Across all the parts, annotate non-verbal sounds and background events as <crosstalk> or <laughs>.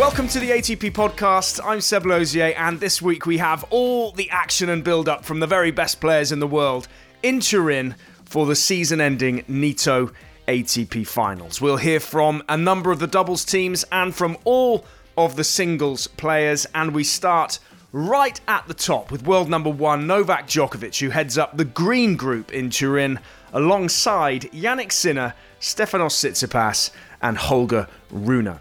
Welcome to the ATP podcast. I'm Seb Lozier, and this week we have all the action and build up from the very best players in the world in Turin for the season ending Nitto ATP finals. We'll hear from a number of the doubles teams and from all of the singles players, and we start right at the top with world number one Novak Djokovic, who heads up the green group in Turin alongside Jannik Sinner, Stefanos Tsitsipas, and Holger Rune.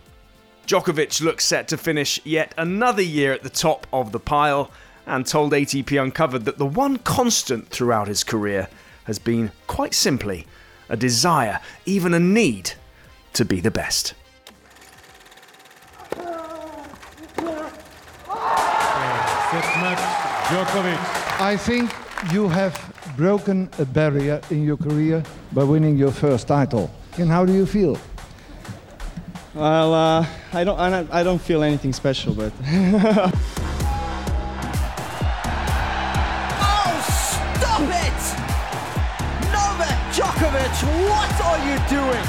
Djokovic looks set to finish yet another year at the top of the pile and told ATP Uncovered that the one constant throughout his career has been quite simply a desire, even a need, to be the best. I think you have broken a barrier in your career by winning your first title. And how do you feel? Well, uh, I don't, I don't, I don't feel anything special, but. <laughs> oh, stop it! Novak Djokovic, what are you doing?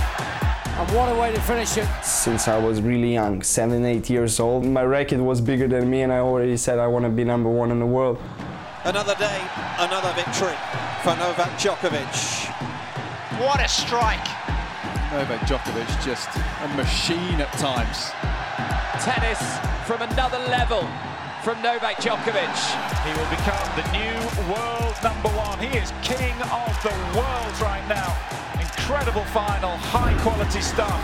And what a way to finish it. Since I was really young, seven, eight years old, my racket was bigger than me, and I already said I want to be number one in the world. Another day, another victory for Novak Djokovic. What a strike! Novak Djokovic just a machine at times. Tennis from another level from Novak Djokovic. He will become the new world number one. He is king of the world right now. Incredible final, high quality stuff,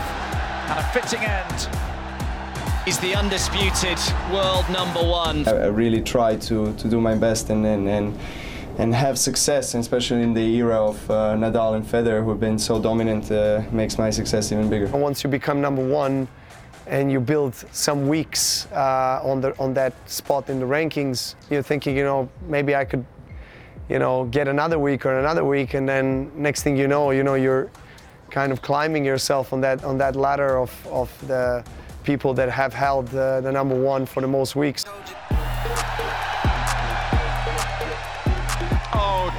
and a fitting end. He's the undisputed world number one. I, I really try to, to do my best and, and, and and have success, especially in the era of uh, Nadal and Federer, who have been so dominant, uh, makes my success even bigger. Once you become number one, and you build some weeks uh, on the on that spot in the rankings, you're thinking, you know, maybe I could, you know, get another week or another week, and then next thing you know, you know, you're kind of climbing yourself on that on that ladder of of the people that have held the number one for the most weeks.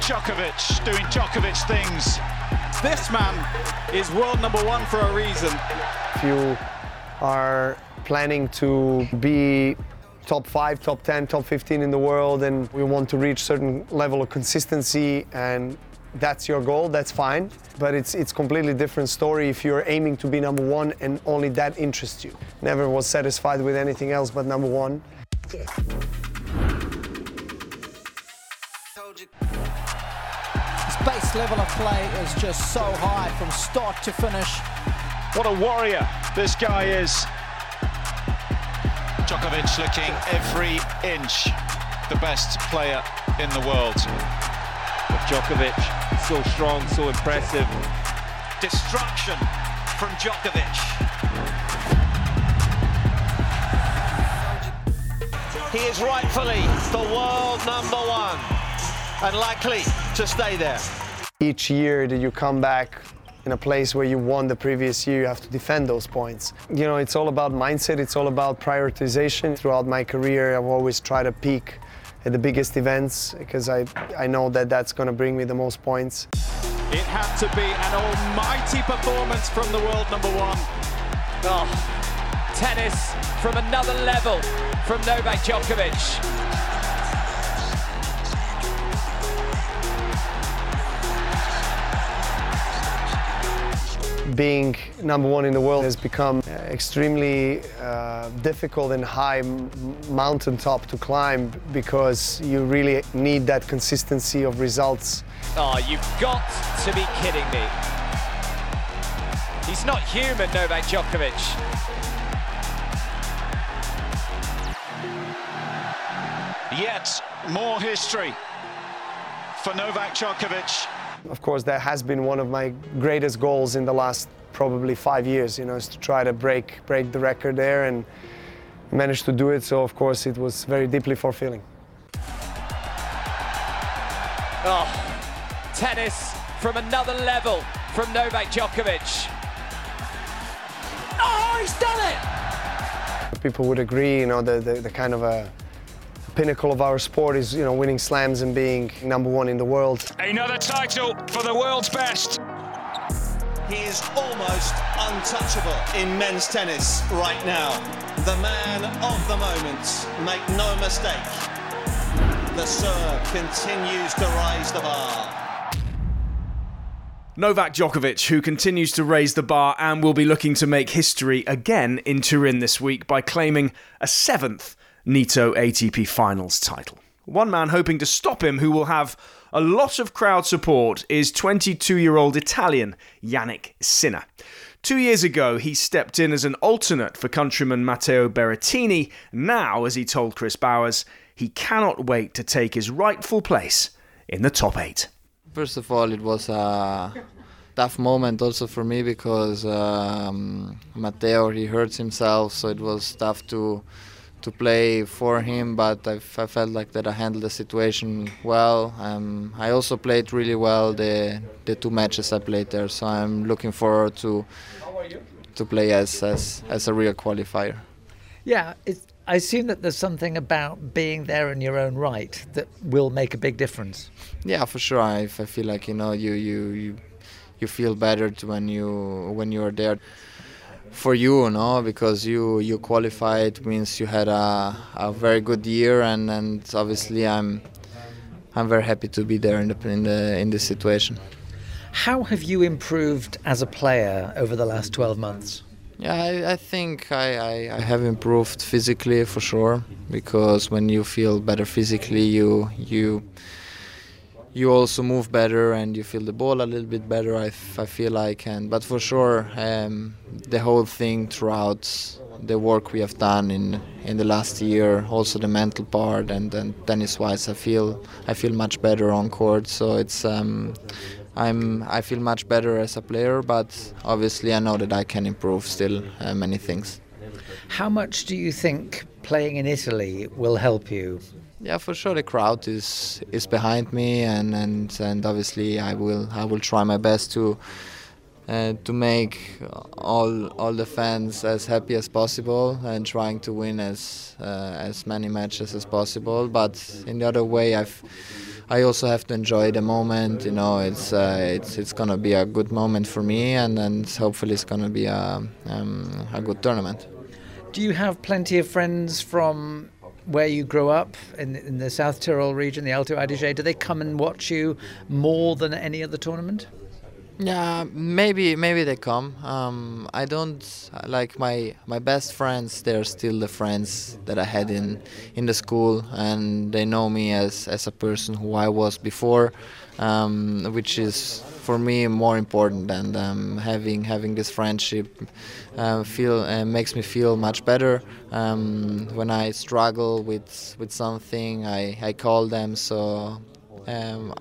Djokovic doing Djokovic things. This man is world number one for a reason. If you are planning to be top five, top 10, top 15 in the world, and we want to reach certain level of consistency and that's your goal, that's fine. But it's it's completely different story if you're aiming to be number one and only that interests you. Never was satisfied with anything else but number one. Base level of play is just so high from start to finish. What a warrior this guy is. Djokovic looking every inch the best player in the world. But Djokovic, so strong, so impressive. Destruction from Djokovic. He is rightfully the world number one and likely to stay there. Each year that you come back in a place where you won the previous year, you have to defend those points. You know, it's all about mindset, it's all about prioritization. Throughout my career, I've always tried to peak at the biggest events because I, I know that that's going to bring me the most points. It had to be an almighty performance from the world number one. Oh, tennis from another level from Novak Djokovic. Being number one in the world has become extremely uh, difficult and high mountaintop to climb because you really need that consistency of results. Oh, you've got to be kidding me. He's not human, Novak Djokovic. Yet more history for Novak Djokovic. Of course, that has been one of my greatest goals in the last probably five years, you know, is to try to break, break the record there and managed to do it. So, of course, it was very deeply fulfilling. Oh, tennis from another level from Novak Djokovic. Oh, he's done it! People would agree, you know, the, the, the kind of a pinnacle of our sport is, you know, winning slams and being number one in the world. Another title for the world's best. He is almost untouchable in men's tennis right now. The man of the moment, make no mistake. The Serb continues to rise the bar. Novak Djokovic, who continues to raise the bar and will be looking to make history again in Turin this week by claiming a seventh Nitto ATP Finals title. One man hoping to stop him, who will have a lot of crowd support, is 22 year old Italian Jannik Sinner. Two years ago, he stepped in as an alternate for countryman Matteo Berrettini. Now, as he told Chris Bowers, he cannot wait to take his rightful place in the top eight. First of all, it was a tough moment also for me because um, Matteo he hurts himself, so it was tough to to play for him. But I, I felt like that I handled the situation well. Um, I also played really well the the two matches I played there, so I'm looking forward to to play as as, as a real qualifier. Yeah, I assume that there's something about being there in your own right that will make a big difference. Yeah, for sure. I, I feel like you know you you you, you feel better when you when you're there for you, no, because you you qualified means you had a, a very good year, and, and obviously I'm I'm very happy to be there in the in the in this situation. How have you improved as a player over the last 12 months? Yeah, I, I think I, I, I, have improved physically for sure because when you feel better physically, you you you also move better and you feel the ball a little bit better. I, I feel like and but for sure um, the whole thing throughout the work we have done in in the last year, also the mental part and, and tennis wise, I feel I feel much better on court. So it's um, I'm I feel much better as a player, but obviously I know that I can improve still uh, many things. How much do you think playing in Italy will help you? Yeah, for sure the crowd is is behind me, and and, and obviously I will I will try my best to. Uh, to make all all the fans as happy as possible and trying to win as uh, as many matches as possible. But in the other way, I've I also have to enjoy the moment. You know, it's uh, it's it's gonna be a good moment for me, and and hopefully it's gonna be a um, a good tournament. Do you have plenty of friends from where you grew up in, in the South Tyrol region, the Alto Adige? Do they come and watch you more than any other tournament? Yeah, maybe maybe they come. Um, I don't like my my best friends. They're still the friends that I had in in the school, and they know me as as a person who I was before, um, which is for me more important than um, having having this friendship. Uh, feel uh, makes me feel much better. Um, when I struggle with with something, I I call them. So. Um,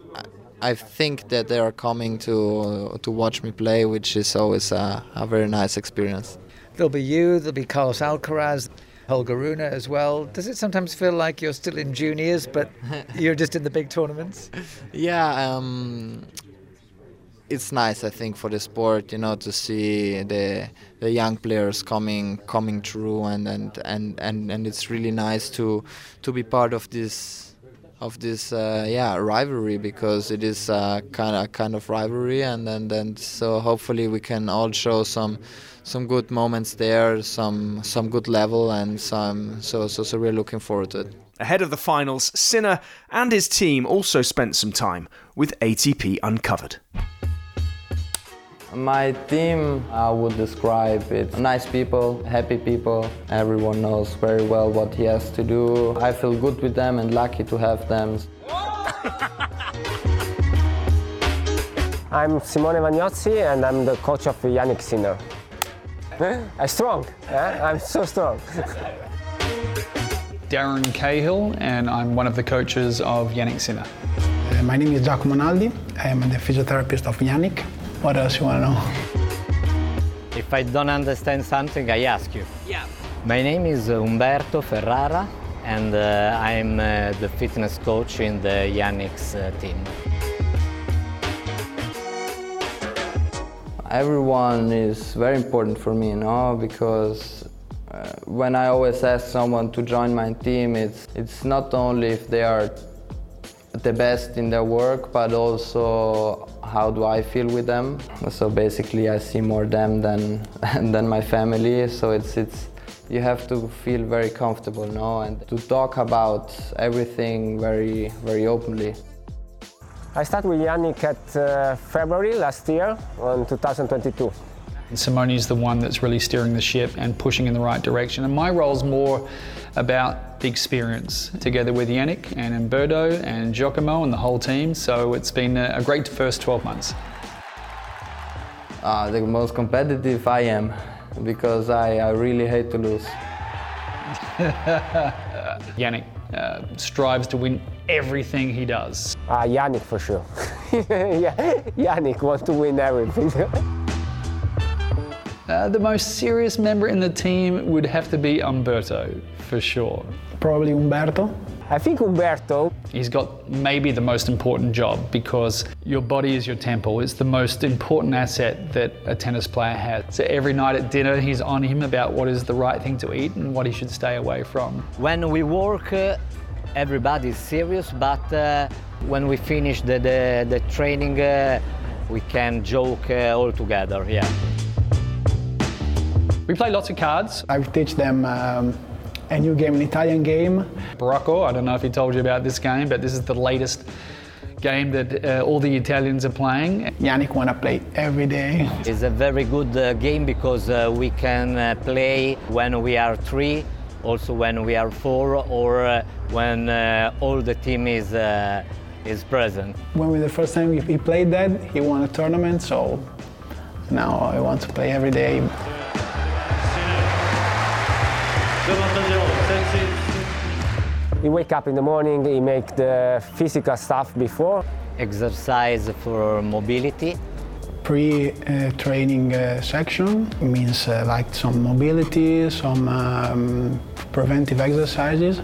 I think that they are coming to to watch me play, which is always a, a very nice experience. There'll be you, there'll be Carlos Alcaraz, Holger Rune as well. Does it sometimes feel like you're still in juniors, but <laughs> you're just in the big tournaments? Yeah, um, it's nice, I think, for the sport, you know, to see the the young players coming coming through, and and and and, and it's really nice to to be part of this of this uh, yeah rivalry because it is a kind of kind of rivalry and then then so hopefully we can all show some some good moments there some some good level and some so so so we're looking forward to it ahead of the finals Sinner and his team also spent some time with ATP Uncovered my team, I would describe it nice people, happy people. Everyone knows very well what he has to do. I feel good with them and lucky to have them. <laughs> I'm Simone Vagnozzi and I'm the coach of Jannik Sinner. I'm strong, eh? I'm so strong. <laughs> Darren Cahill and I'm one of the coaches of Jannik Sinner. Uh, my name is Giacomo Naldi. I am the physiotherapist of Jannik. What else you want to know? <laughs> If I don't understand something, I ask you. Yeah. My name is Umberto Ferrara, and uh, I'm uh, the fitness coach in the Jannik's uh, team. Everyone is very important for me, you know, because uh, when I always ask someone to join my team, it's it's not only if they are the best in their work, but also how do I feel with them. So basically, I see more them than <laughs> than my family. So it's it's you have to feel very comfortable, no, and to talk about everything very very openly. I started with Jannik at uh, February last year, on 2022. Simone is the one that's really steering the ship and pushing in the right direction. And my role is more about the experience together with Jannik and Umberto and Giacomo and the whole team. So it's been a great first 12 months. Uh, the most competitive I am because I, I really hate to lose. <laughs> Jannik uh, strives to win everything he does. Uh, Jannik for sure. <laughs> yeah, Jannik wants to win everything. uh, the most serious member in the team would have to be Umberto, for sure. Probably Umberto. I think Umberto. He's got maybe the most important job because your body is your temple. It's the most important asset that a tennis player has. So every night at dinner, he's on him about what is the right thing to eat and what he should stay away from. When we work, uh, everybody is serious, but uh, when we finish the, the, the training, uh, we can joke uh, all together, yeah. We play lots of cards. I teach them um, a new game, an Italian game. Burraco, I don't know if he told you about this game, but this is the latest game that uh, all the Italians are playing. Jannik wanna play every day. It's a very good uh, game because uh, we can uh, play when we are three, also when we are four, or uh, when uh, all the team is is present. When we the first time he played that, he won a tournament, so now I want to play every day. He wake up in the morning, he make the physical stuff before. Exercise for mobility. Pre-training uh, section means uh, like some mobility, some um, preventive exercises.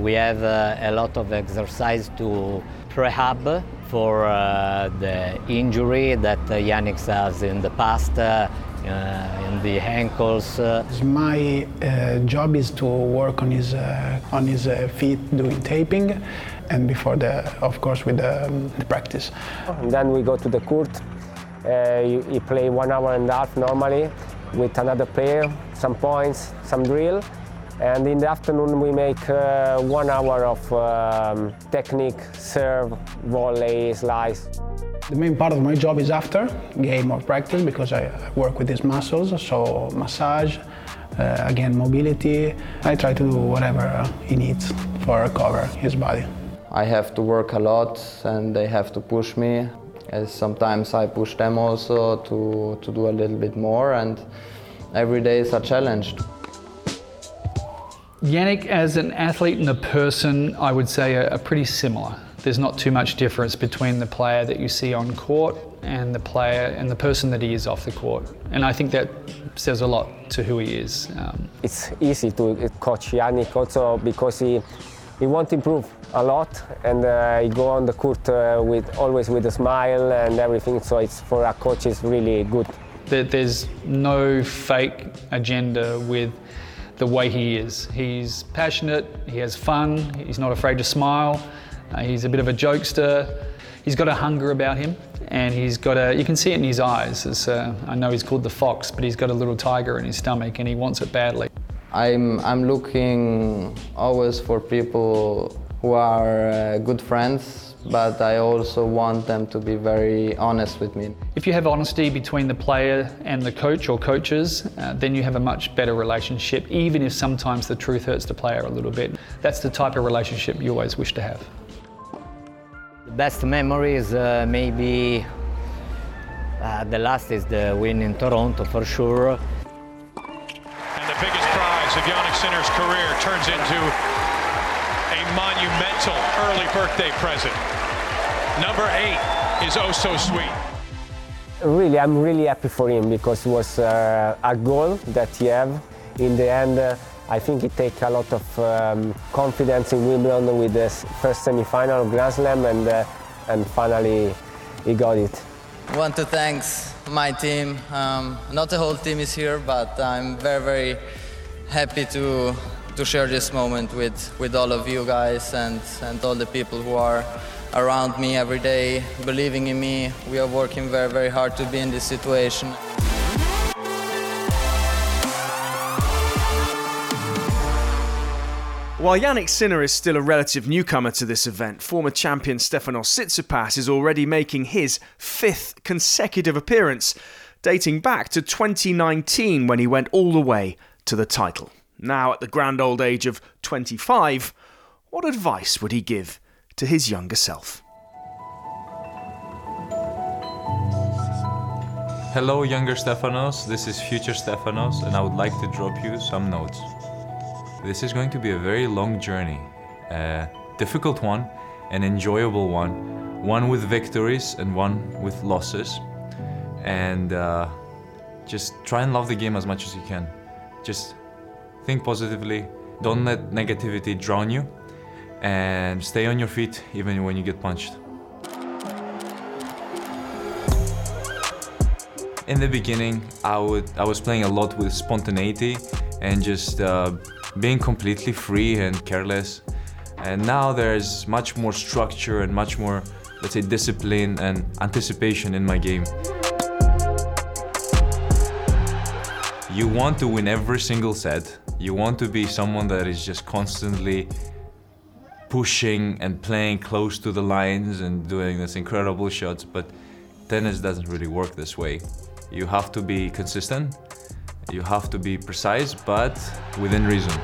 We have uh, a lot of exercise to prehab for uh, the injury that uh, Jannik has in the past uh, in the ankles. My job is to work on his on his feet doing taping, and before the, of course, with the, um, the practice. And then we go to the court. You, you play one hour and a half normally with another player, some points, some drill. And in the afternoon, we make uh, one hour of um, technique, serve, volley, slice. The main part of my job is after game or practice because I work with these muscles, so massage, uh, again mobility. I try to do whatever he needs for recover his body. I have to work a lot and they have to push me. As sometimes I push them also to, to do a little bit more and every day is a challenge. Jannik, as an athlete and a person, I would say are, are pretty similar. There's not too much difference between the player that you see on court and the player and the person that he is off the court. And I think that says a lot to who he is. Um, it's easy to coach Jannik also because he he wants to improve a lot and uh, he go on the court uh, with always with a smile and everything. So it's for a coach it's really good. There's no fake agenda with the way he is. He's passionate, he has fun, he's not afraid to smile, uh, he's a bit of a jokester. He's got a hunger about him, and he's got a, you can see it in his eyes. Uh, I know he's called the fox, but he's got a little tiger in his stomach, and he wants it badly. I'm, I'm looking always for people who are uh, good friends, but I also want them to be very honest with me. If you have honesty between the player and the coach or coaches, uh, then you have a much better relationship, even if sometimes the truth hurts the player a little bit. That's the type of relationship you always wish to have. The best memory is uh, maybe uh, the last is the win in Toronto for sure. And the biggest prize of Jannik Sinner's career turns into a monumental early birthday present. Number eight is oh so sweet. Really, I'm really happy for him because it was uh, a goal that he have. In the end, uh, I think it takes a lot of um, confidence in Wimbledon with the first semi-final of Grand Slam and, uh, and finally he got it. I want to thank my team. Um, not the whole team is here, but I'm very, very happy to to share this moment with, with all of you guys and, and all the people who are around me every day, believing in me. We are working very, very hard to be in this situation. While Jannik Sinner is still a relative newcomer to this event, former champion Stefanos Tsitsipas is already making his fifth consecutive appearance, dating back to 2019 when he went all the way to the title. Now, at the grand old age of 25, what advice would he give to his younger self? Hello, younger Stefanos. This is future Stefanos, and I would like to drop you some notes. This is going to be a very long journey, a difficult one, an enjoyable one, one with victories and one with losses. And uh, just try and love the game as much as you can. Just think positively, don't let negativity drown you, and stay on your feet even when you get punched. In the beginning, I would I was playing a lot with spontaneity and just uh, being completely free and careless. And now there's much more structure and much more, let's say, discipline and anticipation in my game. You want to win every single set. You want to be someone that is just constantly pushing and playing close to the lines and doing these incredible shots, but tennis doesn't really work this way. You have to be consistent, you have to be precise, but within reason.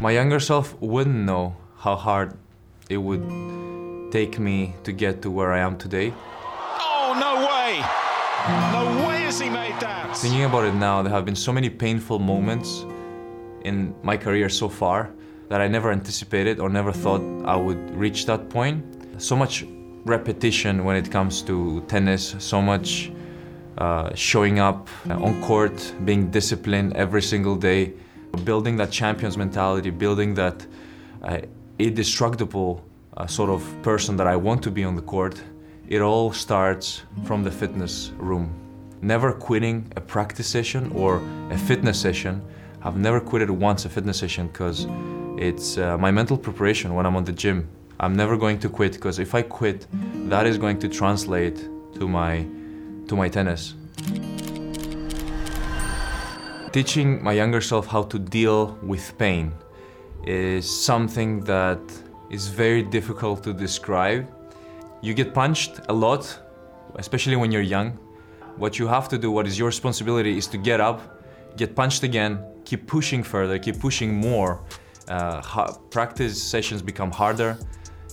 My younger self wouldn't know how hard it would take me to get to where I am today. Thinking about it now, there have been so many painful moments in my career so far that I never anticipated or never thought I would reach that point. So much repetition when it comes to tennis, so much uh, showing up on court, being disciplined every single day, building that champion's mentality, building that uh, indestructible uh, sort of person that I want to be on the court. It all starts from the fitness room. Never quitting a practice session or a fitness session. I've never quitted once a fitness session because it's uh, my mental preparation when I'm on the gym. I'm never going to quit because if I quit, that is going to translate to my to my tennis. Teaching my younger self how to deal with pain is something that is very difficult to describe. You get punched a lot, especially when you're young. What you have to do, what is your responsibility, is to get up, get punched again, keep pushing further, keep pushing more. Uh, practice sessions become harder.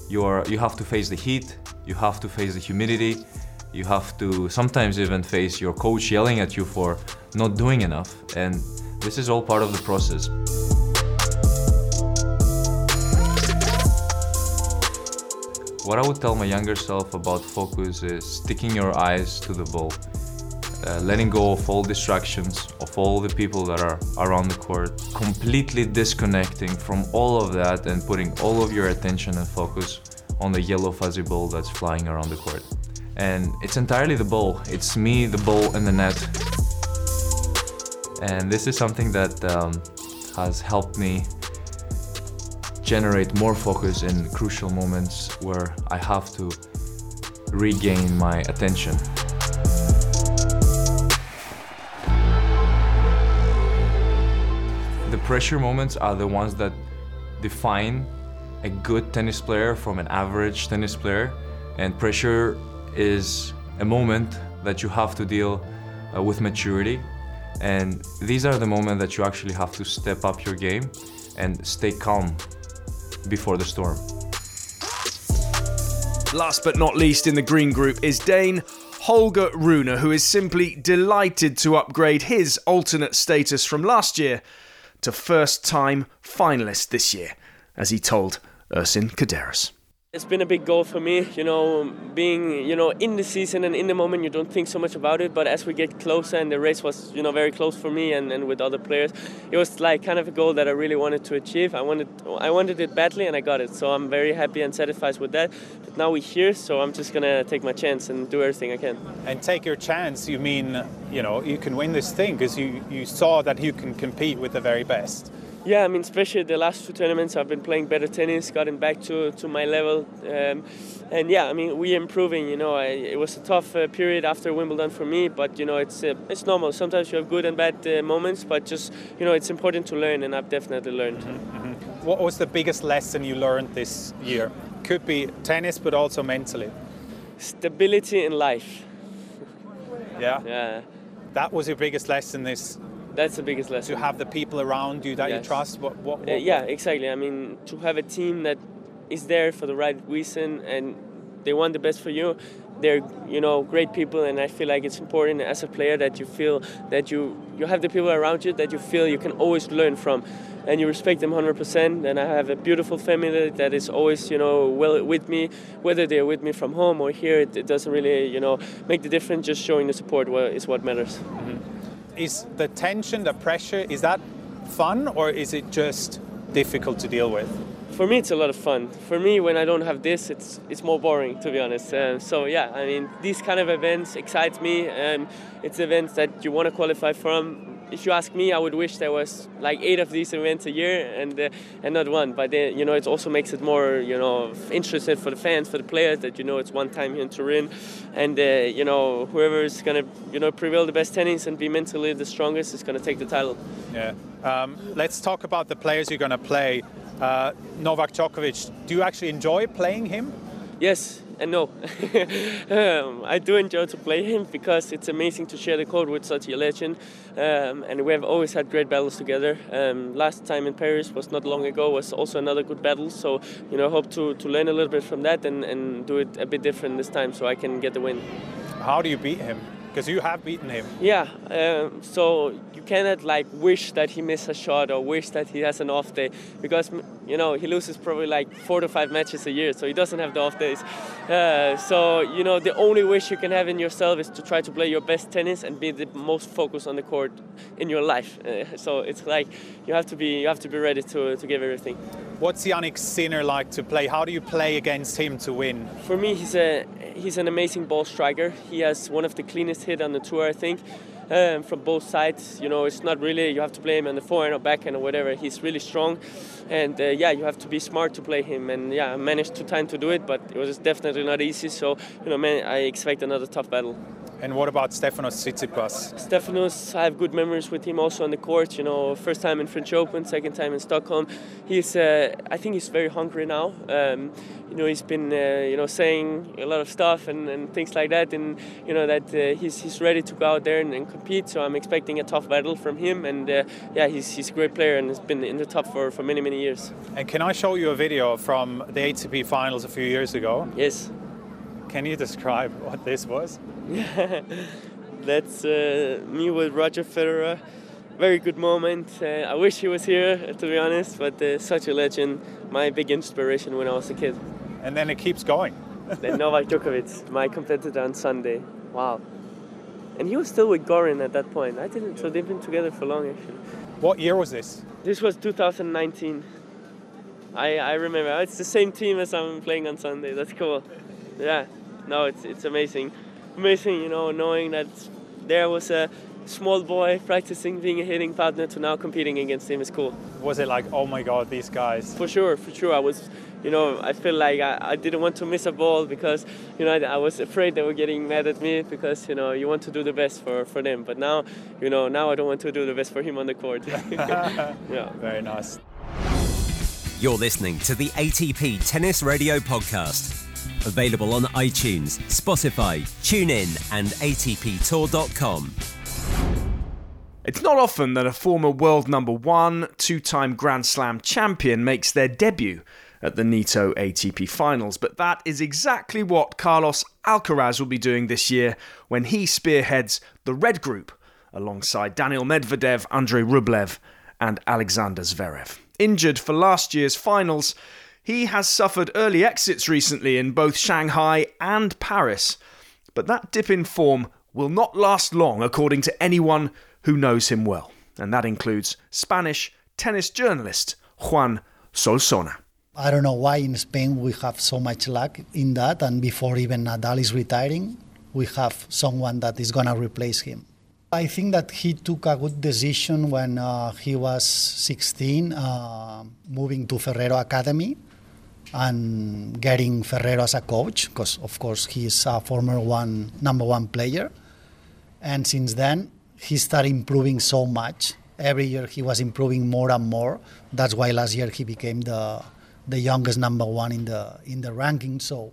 You're, you have to face the heat, you have to face the humidity, you have to sometimes even face your coach yelling at you for not doing enough. And this is all part of the process. What I would tell my younger self about focus is sticking your eyes to the ball, uh, letting go of all distractions, of all the people that are around the court, completely disconnecting from all of that and putting all of your attention and focus on the yellow fuzzy ball that's flying around the court and it's entirely the ball. It's me, the ball, and the net. And this is something that um, has helped me generate more focus in crucial moments where I have to regain my attention. The pressure moments are the ones that define a good tennis player from an average tennis player, and pressure is a moment that you have to deal uh, with maturity. And these are the moments that you actually have to step up your game and stay calm before the storm. Last but not least in the green group is Dane Holger Rune, who is simply delighted to upgrade his alternate status from last year to first time finalist this year, as he told Ersin Kaderas. It's been a big goal for me, you know, being, you know, in the season and in the moment you don't think so much about it, but as we get closer and the race was, you know, very close for me and, and with other players, it was like kind of a goal that I really wanted to achieve. I wanted I wanted it badly and I got it. So I'm very happy and satisfied with that. But now we're here, so I'm just to take my chance and do everything I can. And take your chance, you mean, you know, you can win this thing because you you saw that you can compete with the very best. Yeah, I mean, especially the last two tournaments, I've been playing better tennis, gotten back to, to my level, um, and yeah, I mean, we're improving. You know, I, it was a tough uh, period after Wimbledon for me, but you know, it's uh, it's normal. Sometimes you have good and bad uh, moments, but just you know, it's important to learn, and I've definitely learned. Mm-hmm. What was the biggest lesson you learned this year? Could be tennis, but also mentally. Stability in life. Yeah. Yeah. That was your biggest lesson this that's the biggest lesson. To have the people around you that yes. you trust. What, what, what, uh, yeah, exactly. I mean, to have a team that is there for the right reason and they want the best for you. They're you know great people, and I feel like it's important as a player that you feel that you you have the people around you that you feel you can always learn from, and you respect them 100%. And I have a beautiful family that is always you know well with me, whether they're with me from home or here. It, it doesn't really you know make the difference. Just showing the support is what matters. Mm-hmm is the tension, the pressure, is that fun or is it just difficult to deal with? For me, it's a lot of fun. For me, when I don't have this, it's it's more boring, to be honest. Um, so yeah, I mean, these kind of events excite me. Um, it's events that you want to qualify from if you ask me, I would wish there was like eight of these events a year and uh, and not one. But then, you know, it also makes it more you know interesting for the fans, for the players that you know it's one time here in Turin, and uh, you know whoever is gonna you know prevail the best tennis and be mentally the strongest is gonna take the title. Yeah. Um, let's talk about the players you're gonna play. Uh, Novak Djokovic. Do you actually enjoy playing him? Yes, and no, <laughs> um, I do enjoy to play him because it's amazing to share the court with such a legend, um, and we have always had great battles together. Um, last time in Paris was not long ago was also another good battle, so you know hope to, to learn a little bit from that and, and do it a bit different this time so I can get the win. How do you beat him? Because you have beaten him. Yeah, um, so you cannot like wish that he misses a shot or wish that he has an off day because you know he loses probably like four to five matches a year, so he doesn't have the off days. Uh, so you know the only wish you can have in yourself is to try to play your best tennis and be the most focused on the court in your life. Uh, so it's like you have to be you have to be ready to to give everything. What's Jannik Sinner like to play? How do you play against him to win? For me, he's a he's an amazing ball striker. He has one of the cleanest hit on the tour, I think. Um, from both sides, you know, it's not really you have to play him on the forehand or backhand or whatever. He's really strong, and uh, yeah, you have to be smart to play him. And yeah, I managed two times to do it, but it was definitely not easy. So you know, man, I expect another tough battle. And what about Stefanos Tsitsipas? Stefanos, I have good memories with him also on the court. You know, first time in French Open, second time in Stockholm. He's, uh, I think he's very hungry now. Um, you know, he's been, uh, you know, saying a lot of stuff and, and things like that, and you know that uh, he's he's ready to go out there and, and, compete. So I'm expecting a tough battle from him. And uh, yeah, he's he's a great player and has been in the top for for many many years. And can I show you a video from the ATP Finals a few years ago? Yes. Can you describe what this was? <laughs> That's uh, me with Roger Federer. Very good moment. Uh, I wish he was here, to be honest, but uh, such a legend. My big inspiration when I was a kid. And then it keeps going. <laughs> then Novak Djokovic, my competitor on Sunday. Wow. And he was still with Goran at that point. I didn't, so they've been together for long actually. What year was this? This was 2019. I, I remember. Oh, it's the same team as I'm playing on Sunday. That's cool. Yeah. No, it's it's amazing amazing, you know, knowing that there was a small boy practicing being a hitting partner to now competing against him is cool. Was it like, oh my god, these guys? For sure, for sure. I was, you know, I feel like I, I didn't want to miss a ball because, you know, I, I, was afraid they were getting mad at me because, you know, you want to do the best for, for them. But now, you know, now I don't want to do the best for him on the court. <laughs> <laughs> yeah. Very nice. You're listening to the ATP Tennis Radio Podcast. Available on iTunes, Spotify, TuneIn, and ATPTour.com. It's not often that a former world number one, two time Grand Slam champion makes their debut at the Nitto ATP Finals, but that is exactly what Carlos Alcaraz will be doing this year when he spearheads the Red Group alongside Daniil Medvedev, Andrey Rublev, and Alexander Zverev. Injured for last year's finals, he has suffered early exits recently in both Shanghai and Paris, but that dip in form will not last long, according to anyone who knows him well, and that includes Spanish tennis journalist Joan Solsona. I don't know why in Spain we have so much luck in that, and before even Nadal is retiring, we have someone that is going to replace him. I think that he took a good decision when uh, he was 16, uh, moving to Ferrero Academy and getting Ferrero as a coach, because of course he's a former one number one player. And since then, he started improving so much. Every year he was improving more and more. That's why last year he became the the youngest number one in the in the ranking. So,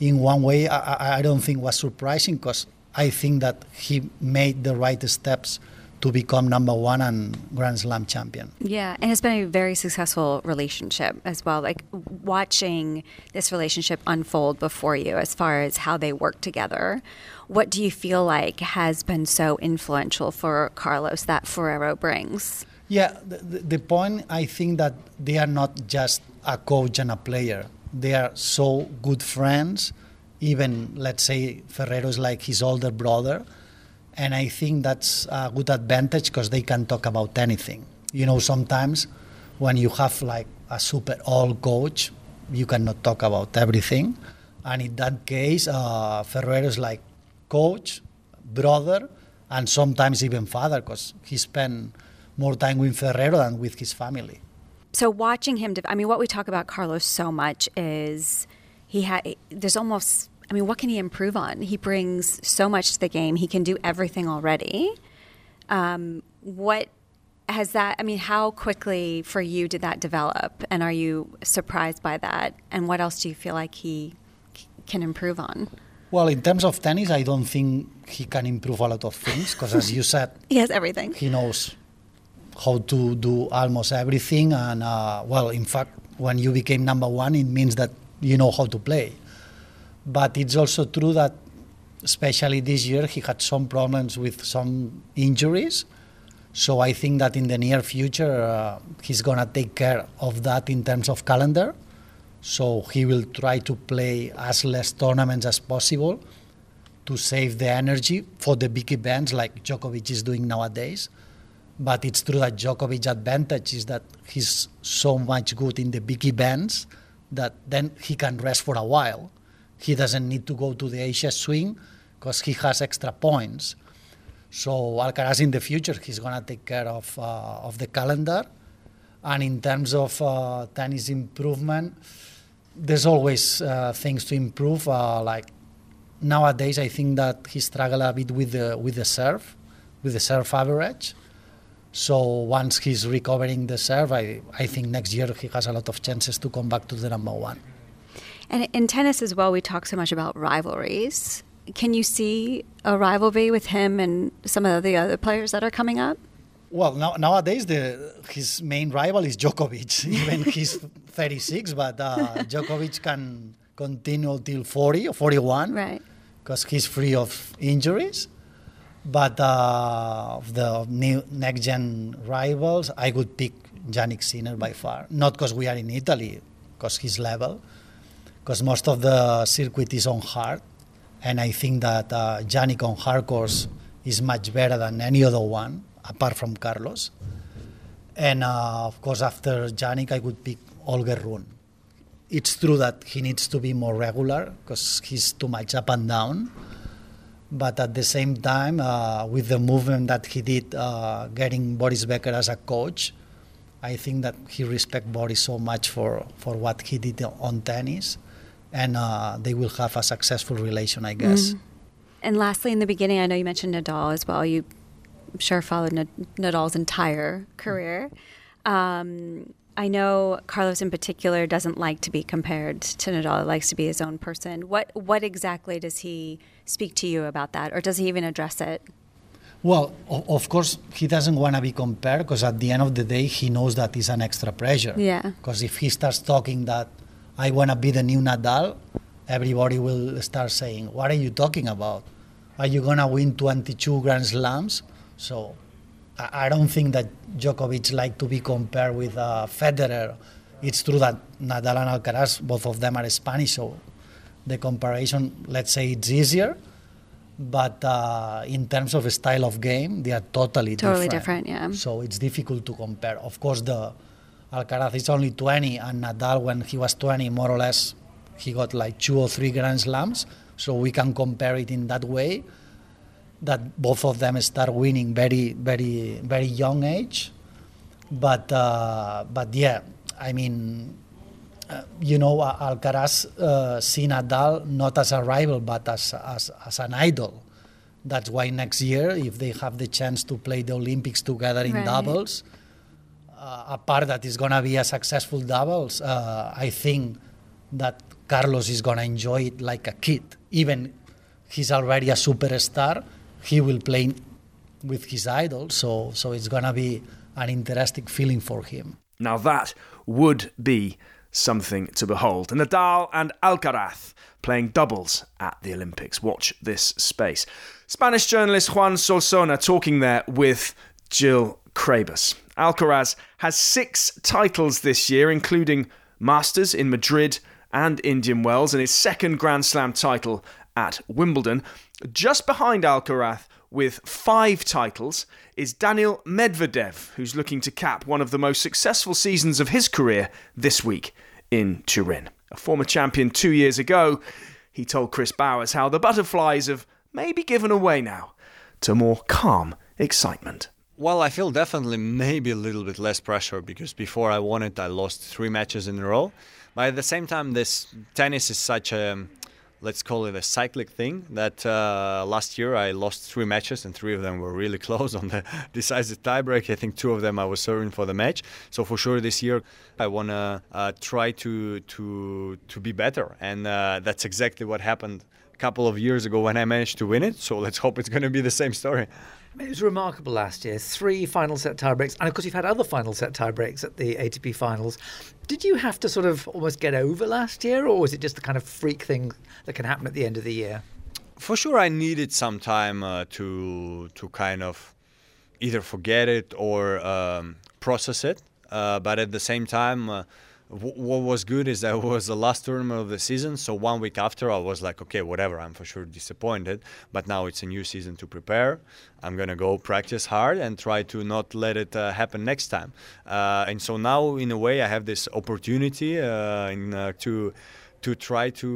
in one way, I, I don't think was surprising because I think that he made the right steps to become number one and Grand Slam champion. Yeah, and it's been a very successful relationship as well. Like watching this relationship unfold before you as far as how they work together. What do you feel like has been so influential for Carlos that Ferrero brings? Yeah, the, the point I think that they are not just a coach and a player. They are so good friends. Even let's say Ferrero is like his older brother and I think that's a good advantage because they can talk about anything. You know, sometimes when you have like a super old coach, you cannot talk about everything. And in that case, uh, Ferrero is like coach, brother, and sometimes even father because he spent more time with Ferrero than with his family. So watching him, I mean, what we talk about Carlos so much is he had. There's almost I mean, what can he improve on? He brings so much to the game. He can do everything already. Um, what has that? I mean, how quickly for you did that develop? And are you surprised by that? And what else do you feel like he can improve on? Well, in terms of tennis, I don't think he can improve a lot of things because, as you said, <laughs> he has everything. He knows how to do almost everything. And, uh, well, in fact, when you became number one, it means that you know how to play. But it's also true that, especially this year, he had some problems with some injuries. So I think that in the near future, uh, he's going to take care of that in terms of calendar. So he will try to play as less tournaments as possible to save the energy for the big events like Djokovic is doing nowadays. But it's true that Djokovic's advantage is that he's so much good in the big events that then he can rest for a while he doesn't need to go to the Asia swing because he has extra points. So Alcaraz in the future, he's going to take care of, uh, of the calendar. And in terms of uh, tennis improvement, there's always uh, things to improve. Uh, like nowadays, I think that he struggled a bit with the, with the serve, with the serve average. So once he's recovering the serve, I, I think next year he has a lot of chances to come back to the number one. And in tennis as well, we talk so much about rivalries. Can you see a rivalry with him and some of the other players that are coming up? Well, now, nowadays the, his main rival is Djokovic. <laughs> Even he's 36, but uh, Djokovic can continue till 40 or 41, right? Because he's free of injuries. But uh, the new next gen rivals, I would pick Jannik Sinner by far. Not because we are in Italy, because his level, because most of the circuit is on hard, and I think that uh, on hard course is much better than any other one apart from Carlos. And uh, of course, after Jannik, I would pick Holger Rune. It's true that he needs to be more regular because he's too much up and down. But at the same time, uh, with the movement that he did, uh, getting Boris Becker as a coach, I think that he respects Boris so much for, for what he did on tennis and uh, they will have a successful relation, I guess. Mm. And lastly, in the beginning, I know you mentioned Nadal as well. You, sure, followed Nadal's entire career. Um, I know Carlos in particular doesn't like to be compared to Nadal. He likes to be his own person. What what exactly does he speak to you about that, or does he even address it? Well, of course, he doesn't want to be compared because at the end of the day, he knows that is an extra pressure. Yeah. Because if he starts talking that I want to be the new Nadal, everybody will start saying, What are you talking about? Are you going to win 22 Grand Slams? So I don't think that Djokovic like to be compared with uh, Federer. It's true that Nadal and Alcaraz, both of them are Spanish, so the comparison, let's say, it's easier. But uh, in terms of style of game, they are totally, totally different. different. Yeah. So it's difficult to compare. Of course, the Alcaraz is only 20, and Nadal, when he was 20, more or less, he got like two or three Grand Slams. So we can compare it in that way. That both of them start winning very, very, very young age. But uh, but yeah, I mean, uh, you know, Alcaraz uh, see Nadal not as a rival but as, as as an idol. That's why next year, if they have the chance to play the Olympics together in Right. doubles, uh, a part that is gonna be a successful doubles, uh, I think that Carlos is gonna enjoy it like a kid. Even he's already a superstar, he will play with his idol, so so it's gonna be an interesting feeling for him. Now that would be something to behold. Nadal and Alcaraz playing doubles at the Olympics. Watch this space. Spanish journalist Joan Solsona talking there with Jill Krabus. Alcaraz has six titles this year, including Masters in Madrid and Indian Wells, and his second Grand Slam title at Wimbledon. Just behind Alcaraz with five titles is Daniil Medvedev, who's looking to cap one of the most successful seasons of his career this week in Turin. A former champion two years ago, he told Chris Bowers how the butterflies have maybe given away now to more calm excitement. Well, I feel definitely maybe a little bit less pressure because before I won it, I lost three matches in a row. But at the same time, this tennis is such a, let's call it a cyclic thing that uh, last year I lost three matches and three of them were really <laughs> close on the decisive tiebreak. I think two of them I was serving for the match. So for sure this year I want to uh, try to to to be better, and uh, that's exactly what happened a couple of years ago when I managed to win it. So let's hope it's going to be the same story. It was remarkable last year. Three final set tiebreaks, and of course, you've had other final set tiebreaks at the ATP finals. Did you have to sort of almost get over last year, or was it just the kind of freak thing that can happen at the end of the year? For sure, I needed some time uh, to to kind of either forget it or um, process it. Uh, but at the same time, uh, what was good is that <laughs> it was the last tournament of the season. So one week after, I was like, okay, whatever. I'm for sure disappointed, but now it's a new season to prepare. I'm gonna go practice hard and try to not let it uh, happen next time. Uh, and so now, in a way, I have this opportunity uh, in, uh, to to try to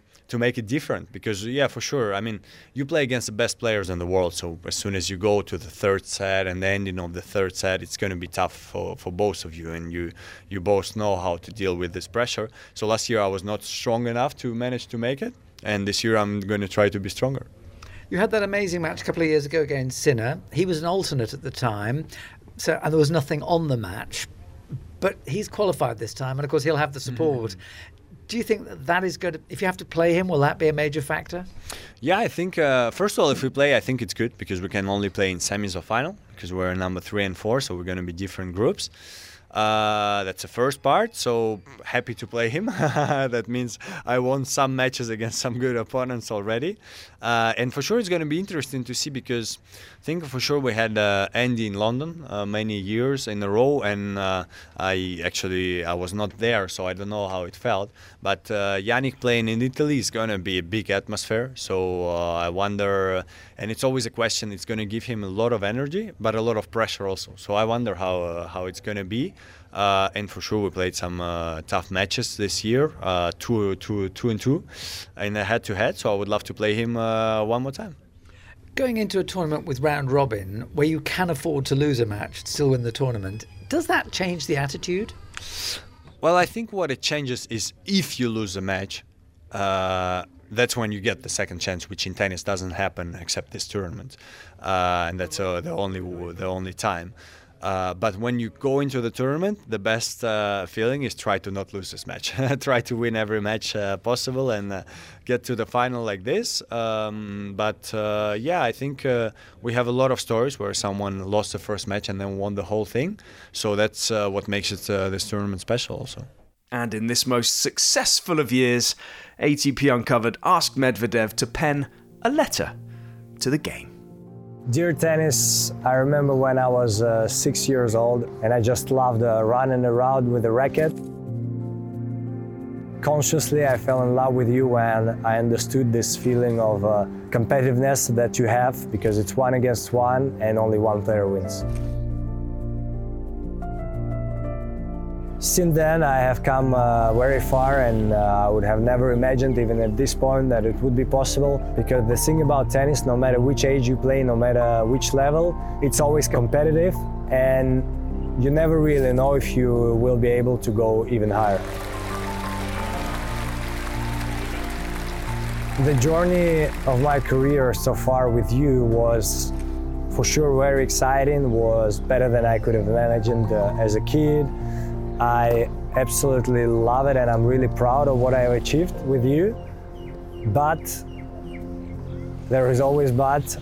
uh, to make it different because yeah for sure i mean you play against the best players in the world so as soon as you go to the third set and the ending of the third set it's going to be tough for, for both of you and you you both know how to deal with this pressure so last year i was not strong enough to manage to make it and this year i'm going to try to be stronger You had that amazing match a couple of years ago against Sinner. He was an alternate at the time, so and there was nothing on the match. But he's qualified this time, and of course he'll have the support. Mm. Do you think that that is to, if you have to play him, will that be a major factor? Yeah, I think uh, first of all, if we play, I think it's good because we can only play in semis or final because we're number three and four, so we're going to be different groups. Uh, that's the first part. So happy to play him. <laughs> that means I won some matches against some good opponents already, uh, and for sure it's going to be interesting to see because I think for sure we had uh, Andy in London uh, many years in a row, and uh, I actually I was not there, so I don't know how it felt. But Jannik playing in Italy is going to be a big atmosphere. So I wonder, and it's always a question. It's going to give him a lot of energy, but a lot of pressure also. So I wonder how how it's going to be. Uh, and for sure, we played some uh, tough matches this year, uh, two, two, two and two, in a head-to-head. So I would love to play him uh, one more time. Going into a tournament with round robin, where you can afford to lose a match, still win the tournament, does that change the attitude? Well, I think what it changes is if you lose a match, uh, that's when you get the second chance, which in tennis doesn't happen except this tournament, uh, and that's uh, the only the only time. Uh, but when you go into the tournament, the best uh, feeling is try to not lose this match. <laughs> try to win every match uh, possible and uh, get to the final like this. Um, but uh, yeah, I think we have a lot of stories where someone lost the first match and then won the whole thing. So that's what makes it this tournament special, also. And in this most successful of years, ATP Uncovered asked Medvedev to pen a letter to the game. Dear tennis, I remember when I was uh, six years old and I just loved uh, running around with a racket. Consciously, I fell in love with you when I understood this feeling of uh, competitiveness that you have because it's one against one and only one player wins. Since then, I have come uh, very far, and uh, I would have never imagined, even at this point, that it would be possible. Because the thing about tennis, no matter which age you play, no matter which level, it's always competitive, and you never really know if you will be able to go even higher. The journey of my career so far with you was for sure very exciting, was better than I could have imagined uh, as a kid. I absolutely love it and I'm really proud of what I have achieved with you. But there is always but.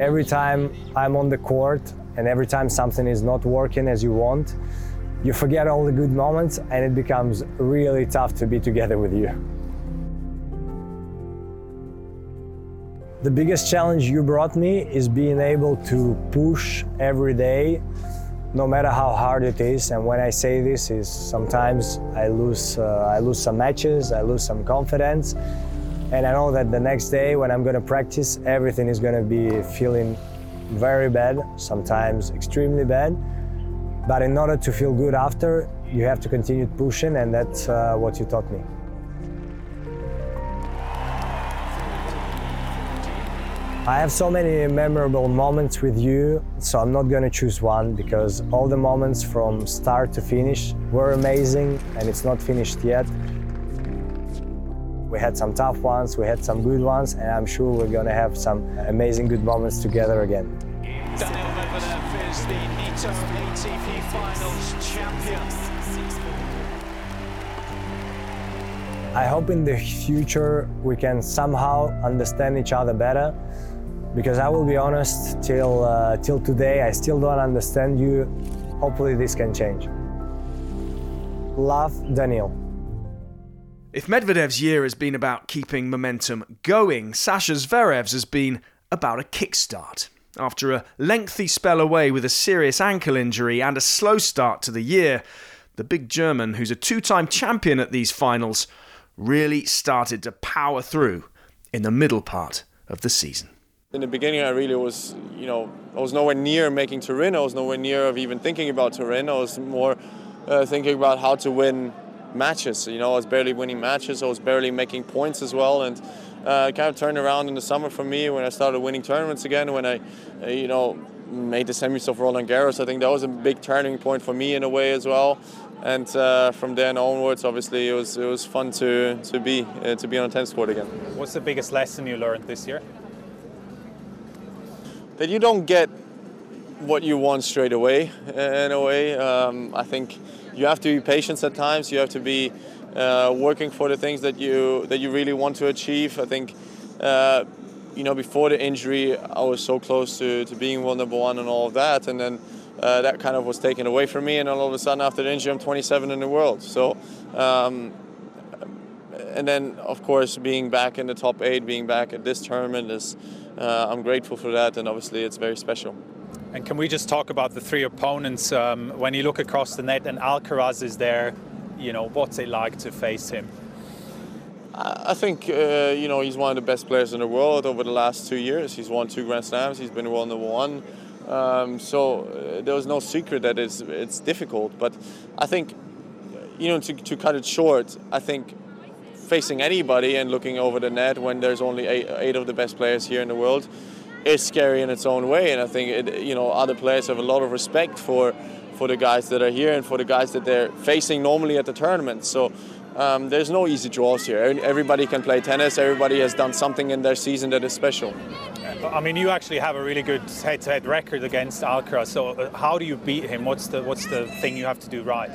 Every time I'm on the court and every time something is not working as you want, you forget all the good moments and it becomes really tough to be together with you. The biggest challenge you brought me is being able to push every day no matter how hard it is. And when I say this, is sometimes I lose, uh, I lose some matches, I lose some confidence, and I know that the next day when I'm going to practice, everything is going to be feeling very bad, sometimes extremely bad. But in order to feel good after, you have to continue pushing, and that's uh, what you taught me. I have so many memorable moments with you, so I'm not gonna choose one because all the moments from start to finish were amazing and it's not finished yet. We had some tough ones, we had some good ones, and I'm sure we're gonna have some amazing good moments together again. Daniil Medvedev is the Nitto ATP Finals champion. I hope in the future we can somehow understand each other better because I will be honest, till, uh, till today, I still don't understand you. Hopefully, this can change. Love, Daniil. If Medvedev's year has been about keeping momentum going, Sasha Zverev's has been about a kickstart. After a lengthy spell away with a serious ankle injury and a slow start to the year, the big German, who's a two time champion at these finals, really started to power through in the middle part of the season. In the beginning, I really was, you know, I was nowhere near making Turin. I was nowhere near of even thinking about Turin. I was more uh, thinking about how to win matches. You know, I was barely winning matches. I was barely making points as well, and uh, it kind of turned around in the summer for me when I started winning tournaments again. When I, uh, you know, made the semis of Roland Garros, I think that was a big turning point for me in a way as well. And uh, from then onwards, obviously, it was it was fun to to be uh, to be on a tennis court again. What's the biggest lesson you learned this year? That you don't get what you want straight away. In a way, um, I think you have to be patient at times. You have to be uh, working for the things that you that you really want to achieve. I think. Uh, you know, before the injury, I was so close to, to being world number one and all of that, and then uh, that kind of was taken away from me. And all of a sudden, after the injury, I'm 27 in the world. So, um, and then of course, being back in the top eight, being back at this tournament is uh, I'm grateful for that, and obviously it's very special. And can we just talk about the three opponents? Um, when you look across the net and Alcaraz is there, you know, what's it like to face him? I think uh, you know he's one of the best players in the world over the last two years. He's won two Grand Slams. He's been world number one. Um, so uh, there was no secret that it's it's difficult. But I think you know to, to cut it short, I think facing anybody and looking over the net when there's only eight, eight of the best players here in the world is scary in its own way. And I think it, you know other players have a lot of respect for for the guys that are here and for the guys that they're facing normally at the tournament. So. Um, there's no easy draws here. Everybody can play tennis. Everybody has done something in their season that is special. I mean, you actually have a really good head-to-head record against Alcaraz. So, uh, how do you beat him? What's the what's the thing you have to do right?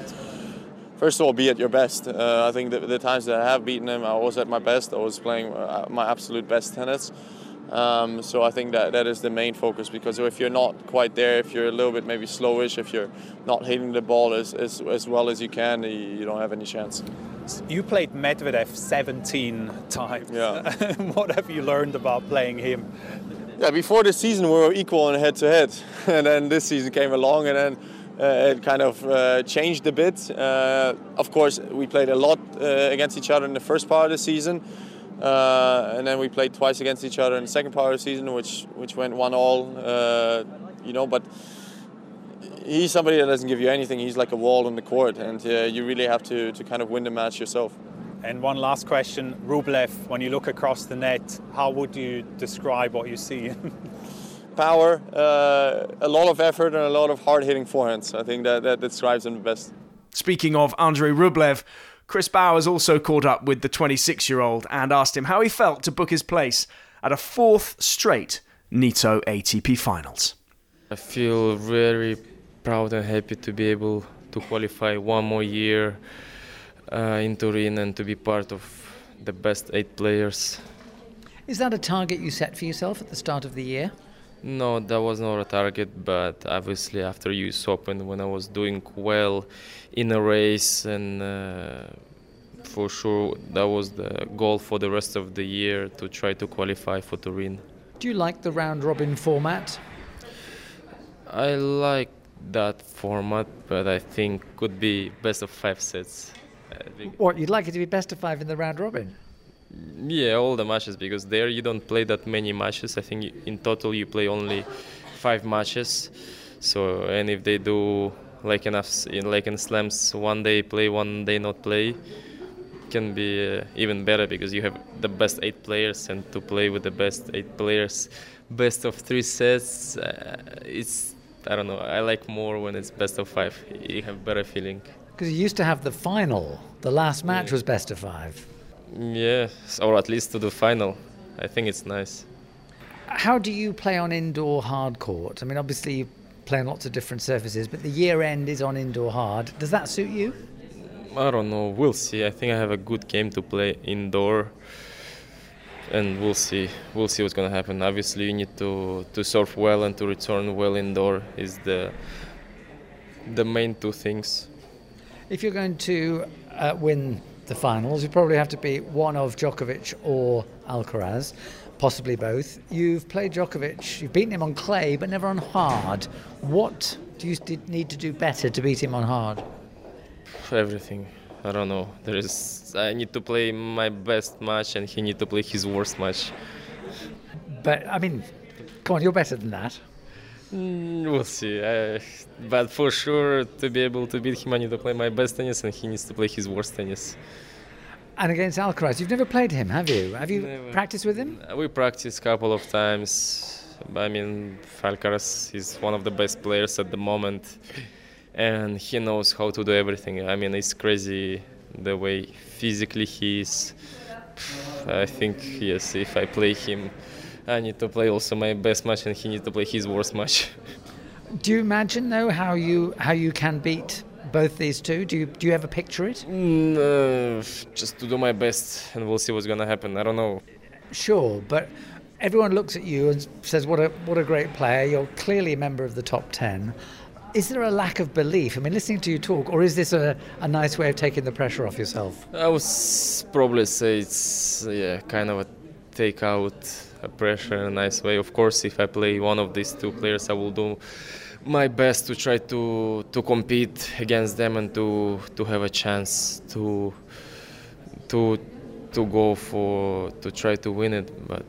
First of all, be at your best. Uh, I think the, the, times that I have beaten him, I was at my best. I was playing uh, my absolute best tennis. Um, so I think that that is the main focus because if you're not quite there, if you're a little bit maybe slowish, if you're not hitting the ball as, as, as well as you can, you don't have any chance. You played Medvedev 17 times. Yeah. <laughs> what have you learned about playing him? Yeah, before the season we were equal in head to head, <laughs> and then this season came along, and then it kind of uh, changed a bit. Uh, of course, we played a lot uh, against each other in the first part of the season. Uh, and then we played twice against each other in the second part of the season, which which went one all, uh, you know. But he's somebody that doesn't give you anything. He's like a wall on the court, and uh, you really have to, to kind of win the match yourself. And one last question, Rublev, when you look across the net, how would you describe what you see? <laughs> Power, uh, a lot of effort, and a lot of hard hitting forehands. I think that, that describes him the best. Speaking of Andrey Rublev, Chris Bowers also caught up with the 26 year old and asked him how he felt to book his place at a fourth straight Nitto ATP finals. I feel very proud and happy to be able to qualify one more year uh, in Turin and to be part of the best eight players. Is that a target you set for yourself at the start of the year? No, that was not a target, but obviously after US Open, when I was doing well in a race, and uh, for sure that was the goal for the rest of the year to try to qualify for Turin. Do you like the round robin format? I like that format, but I think could be best of five sets. What you'd like it to be best of five in the round robin? Yeah, all the matches because there you don't play that many matches. I think in total you play only five matches. So and if they do like enough in like in slams, one day play, one day not play, can be uh, even better because you have the best eight players and to play with the best eight players, best of three sets. Uh, it's I don't know. I like more when it's best of five. You have better feeling. Because you used to have the final. The last match was best of five. Yeah, or at least to the final. I think it's nice. How do you play on indoor hard court? I mean, obviously you play on lots of different surfaces, but the year end is on indoor hard. Does that suit you? I don't know. We'll see. I think I have a good game to play indoor, and we'll see. We'll see what's gonna happen. Obviously, you need to to serve well and to return well indoor is the the main two things. If you're going to uh, win the finals, you probably have to be one of Djokovic or Alcaraz, possibly both. You've played Djokovic, you've beaten him on clay, but never on hard. What do you need to do better to beat him on hard? Everything. I don't know. There is. I need to play my best match, and he need to play his worst match. But I mean, come on, you're better than that. Mm, we'll see. Uh, but for sure, to be able to beat him, I need to play my best tennis, and he needs to play his worst tennis. And against Alcaraz, you've never played him, have you? Have you Never. practiced with him? We practiced a couple of times. But I mean, Alcaraz is one of the best players at the moment, and he knows how to do everything. I mean, it's crazy the way physically he is. I think yes, if I play him, I need to play also my best match, and he needs to play his worst match. <laughs> Do you imagine though how you how you can beat both these two? Do you do you ever picture it? Mm, uh, just to do my best, and we'll see what's gonna happen. I don't know. Sure, but everyone looks at you and says, "What a what a great player! You're clearly a member of the top ten. Is there a lack of belief? I mean, listening to you talk, or is this a, a nice way of taking the pressure off yourself? I would probably say it's yeah, kind of a take out pressure in a nice way. Of course, if I play one of these two players, I will do my best to try to to compete against them and to to have a chance to to to go for to try to win it. But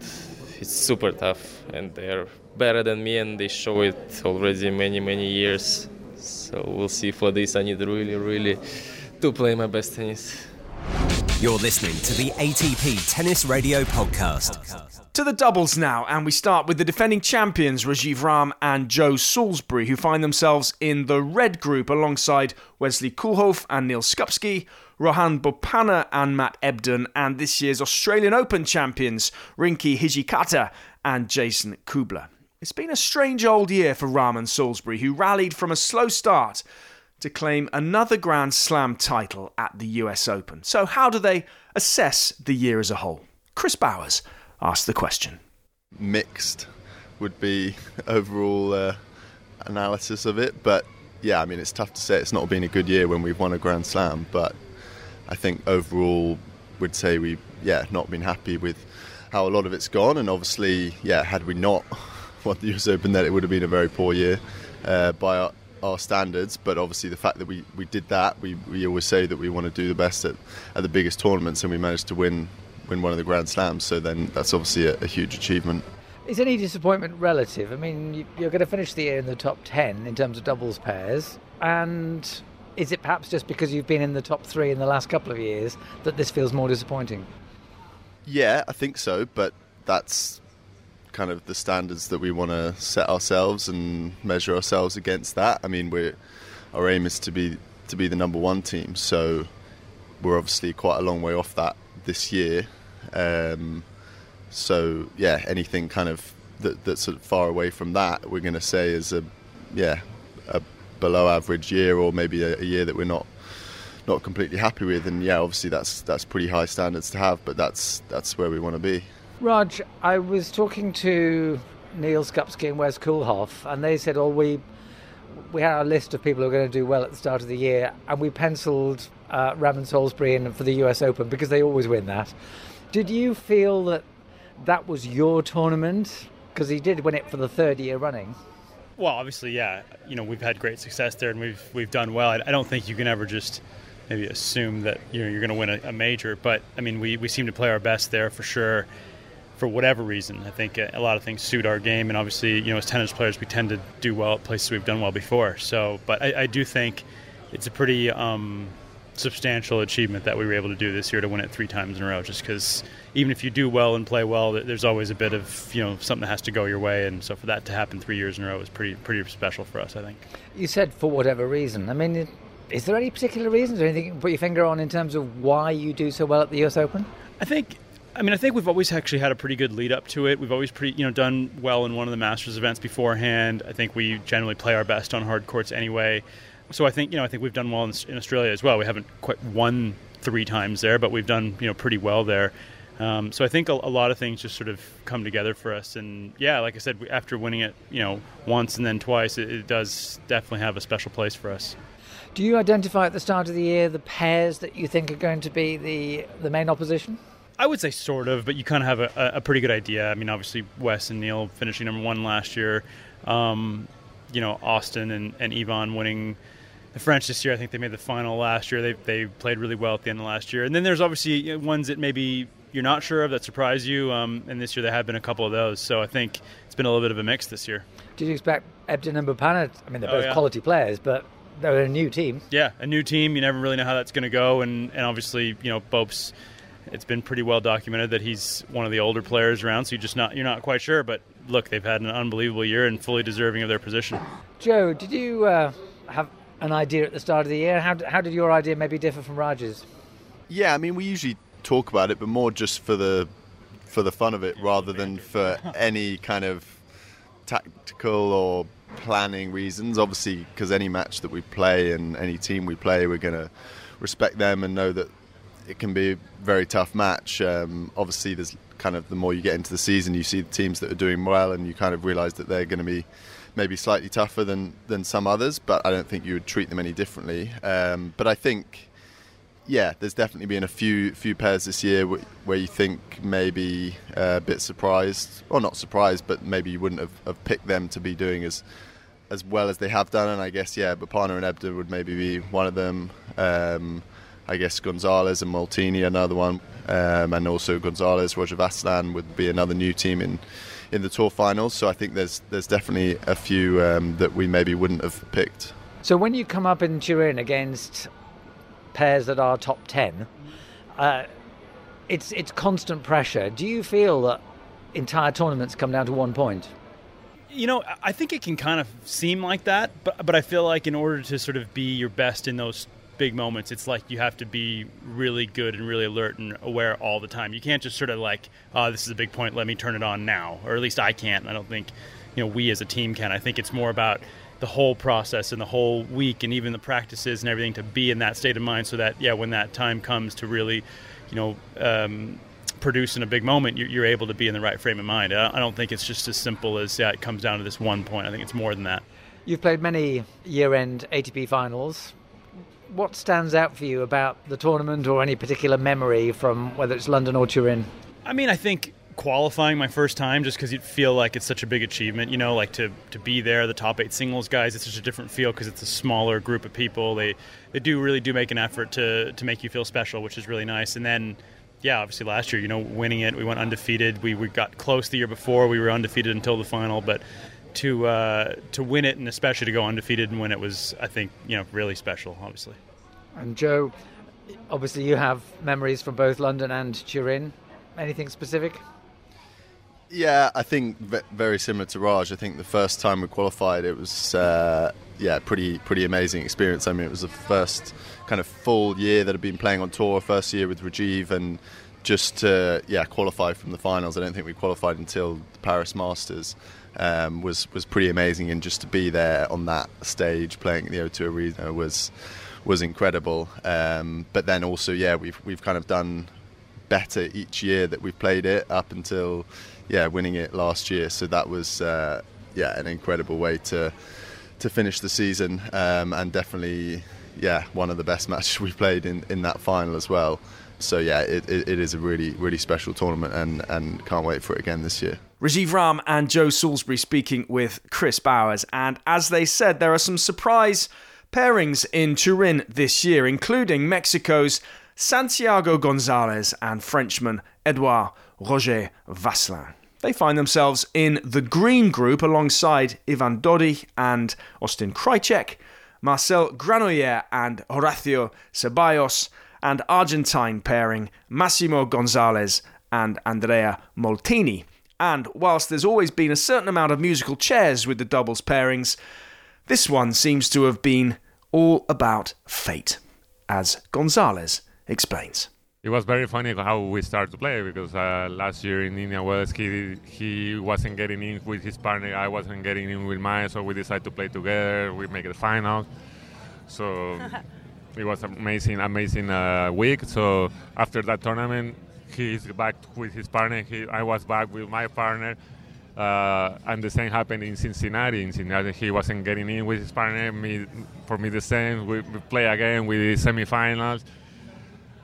it's super tough, and they're better than me, and they show it already many many years. So we'll see. For this, I need really really to play my best tennis. You're listening to the ATP Tennis Radio Podcast. To the doubles now, and we start with the defending champions Rajiv Ram and Joe Salisbury, who find themselves in the red group alongside Wesley Koolhof and Neil Skupski, Rohan Bopanna and Matt Ebden, and this year's Australian Open champions Rinky Hijikata and Jason Kubler. It's been a strange old year for Ram and Salisbury, who rallied from a slow start to claim another Grand Slam title at the US Open. So, how do they assess the year as a whole? Chris Bowers asked the question. mixed would be <laughs> overall uh, analysis of it. But yeah, I mean, it's tough to say. It's not been a good year when we've won a Grand Slam, but I think overall, would say we yeah not been happy with how a lot of it's gone. And obviously, yeah, had we not <laughs> won the US Open, then it would have been a very poor year uh, by our, our standards. But obviously, the fact that we, we did that, we, we always say that we want to do the best at, at the biggest tournaments, and we managed to win win one of the Grand Slams. So then that's obviously a, a huge achievement. Is any disappointment relative? I mean, you- you're going to finish the year in the top 10 in terms of doubles pairs, and is it perhaps just because you've been in the top three in the last couple of years that this feels more disappointing? Yeah, I think so, but that's kind of the standards that we want to set ourselves and measure ourselves against that. I mean, we're our aim is to be to be the number one team, so we're obviously quite a long way off that this year. Um, so yeah, anything kind of that, that's sort of far away from that, we're going to say is a yeah a below average year or maybe a, a year that we're not not completely happy with. And yeah, obviously that's that's pretty high standards to have, but that's that's where we want to be. Raj, I was talking to Neil Skupski and Wes Koolhof, and they said, "Oh, we we had our list of people who are going to do well at the start of the year, and we penciled uh, Ram and Salisbury in for the U.S. Open because they always win that." Did you feel that that was your tournament because he did win it for the third year running? Well, obviously, yeah. You know, we've had great success there, and we've we've done well. I, I don't think you can ever just maybe assume that you know you're going to win a, a major, but I mean, we, we seem to play our best there for sure. For whatever reason, I think a, a lot of things suit our game, and obviously, you know, as tennis players, we tend to do well at places we've done well before. So, but I, I do think it's a pretty um, substantial achievement that we were able to do this year to win it three times in a row. Just because even if you do well and play well, there's always a bit of you know something that has to go your way, and so for that to happen three years in a row is pretty pretty special for us. I think. You said for whatever reason. I mean, is there any particular reasons or anything you can put your finger on in terms of why you do so well at the U.S. Open? I think. I mean, I think we've always actually had a pretty good lead up to it. We've always pretty, you know, done well in one of the Masters events beforehand. I think we generally play our best on hard courts anyway. So I think, you know, I think we've done well in, in Australia as well. We haven't quite won three times there, but we've done, you know, pretty well there. Um, so I think a, a lot of things just sort of come together for us. And yeah, like I said, we- after winning it, you know, once and then twice, it, it does definitely have a special place for us. Do you identify at the start of the year the pairs that you think are going to be the the main opposition? I would say sort of, but you kind of have a, a pretty good idea. I mean, obviously Wes and Neil finishing number one last year. Um, you know, Austin and, and Yvonne winning the French this year. I think they made the final last year. They they played really well at the end of last year. And then there's obviously you know, ones that maybe you're not sure of that surprise you. Um, and this year there have been a couple of those. So I think it's been a little bit of a mix this year. Did you expect Ebden and Bopanna? I mean, they're Oh, both yeah. quality players, but they're a new team. Yeah, a new team. You never really know how that's going to go, and and obviously, you know, Bopes. It's been pretty well documented that he's one of the older players around, so you just not you're not quite sure. But look, they've had an unbelievable year and fully deserving of their position. Joe, did you uh, have an idea at the start of the year? How, how did your idea maybe differ from Raj's? Yeah, I mean, we usually talk about it, but more just for the for the fun of it, rather than for <laughs> any kind of tactical or planning reasons. Obviously, because any match that we play and any team we play, we're going to respect them and know that it can be a very tough match. Um, obviously, there's kind of the more you get into the season, you see the teams that are doing well, and you kind of realise that they're going to be maybe slightly tougher than than some others. But I don't think you would treat them any differently. Um, but I think yeah, there's definitely been a few few pairs this year wh- where you think maybe uh, a bit surprised, or not surprised, but maybe you wouldn't have, have picked them to be doing as as well as they have done. And I guess yeah, Bopanna and Ebden would maybe be one of them. Um, I guess Gonzalez and Molteni another one, um, and also Gonzalez, Roger Vasselin would be another new team in in the tour finals. So I think there's there's definitely a few um, that we maybe wouldn't have picked. So when you come up in Turin against pairs that are top ten, uh, it's it's constant pressure. Do you feel that entire tournaments come down to one point? You know, I- I think it can kind of seem like that, but but I feel like in order to sort of be your best in those big moments, it's like you have to be really good and really alert and aware all the time. You can't just sort of like, oh, this is a big point, let me turn it on now, or at least I can't. I don't think, you know, we as a team can. I think it's more about the whole process and the whole week and even the practices and everything to be in that state of mind so that yeah, when that time comes to really, you know. Um, produce in a big moment, you're, able to be in the right frame of mind. I I don't think it's just as simple as yeah, it comes down to this one point. I think it's more than that. You've played many year-end ATP finals. What stands out for you about the tournament, or any particular memory from whether it's London or Turin? I mean, I think qualifying my first time just because you feel like it's such a big achievement. You know, like to, to be there, the top eight singles guys, it's such a different feel because it's a smaller group of people. They they do really do make an effort to to make you feel special, which is really nice. And then yeah, obviously last year, you know, winning it, we went undefeated. We, we got close the year before. We were undefeated until the final, but to uh, to win it and especially to go undefeated and win it was, I think, you know, really special. Obviously. And Joe, obviously you have memories from both London and Turin. Anything specific? Yeah, I think ve- very similar to Raj. I think the first time we qualified, it was uh, yeah, pretty pretty amazing experience. I mean, it was the first kind of full year that I've been playing on tour, first year with Rajiv, and just to yeah qualify from the finals. I don't think we qualified until the Paris Masters. Um, was was pretty amazing, and just to be there on that stage playing at the O2 Arena was was incredible. Um, but then also, yeah, we've we've kind of done better each year that we've played it up until yeah winning it last year. So that was uh, yeah an incredible way to to finish the season, um, and definitely yeah one of the best <laughs> matches we've played in, in that final as well. So yeah, it, it, it is a really really special tournament, and and can't wait for it again this year. Rajiv Ram and Joe Salisbury speaking with Chris Bowers, and as they said, there are some surprise pairings in Turin this year, including Mexico's Santiago Gonzalez and Frenchman Edouard Roger Vasselin. They find themselves in the green group alongside Ivan Dodig and Austin Krajicek, Marcel Granollers and Horacio Zeballos, and Argentine pairing Maximo Gonzalez and Andrea Molteni. And whilst there's always been a certain amount of musical chairs with the doubles pairings, this one seems to have been all about fate, as Gonzalez explains. It was very funny how we started to play because uh, last year in Indian Wells he he wasn't getting in with his partner, I wasn't getting in with mine, so we decided to play together. We make the final, so <laughs> it was amazing, amazing uh, week. So after that tournament, he's back with his partner. He, I was back with my partner. Uh, and the same happened in Cincinnati. In Cincinnati, he wasn't getting in with his partner. Me, for me, the same. We, we play again with the semifinals.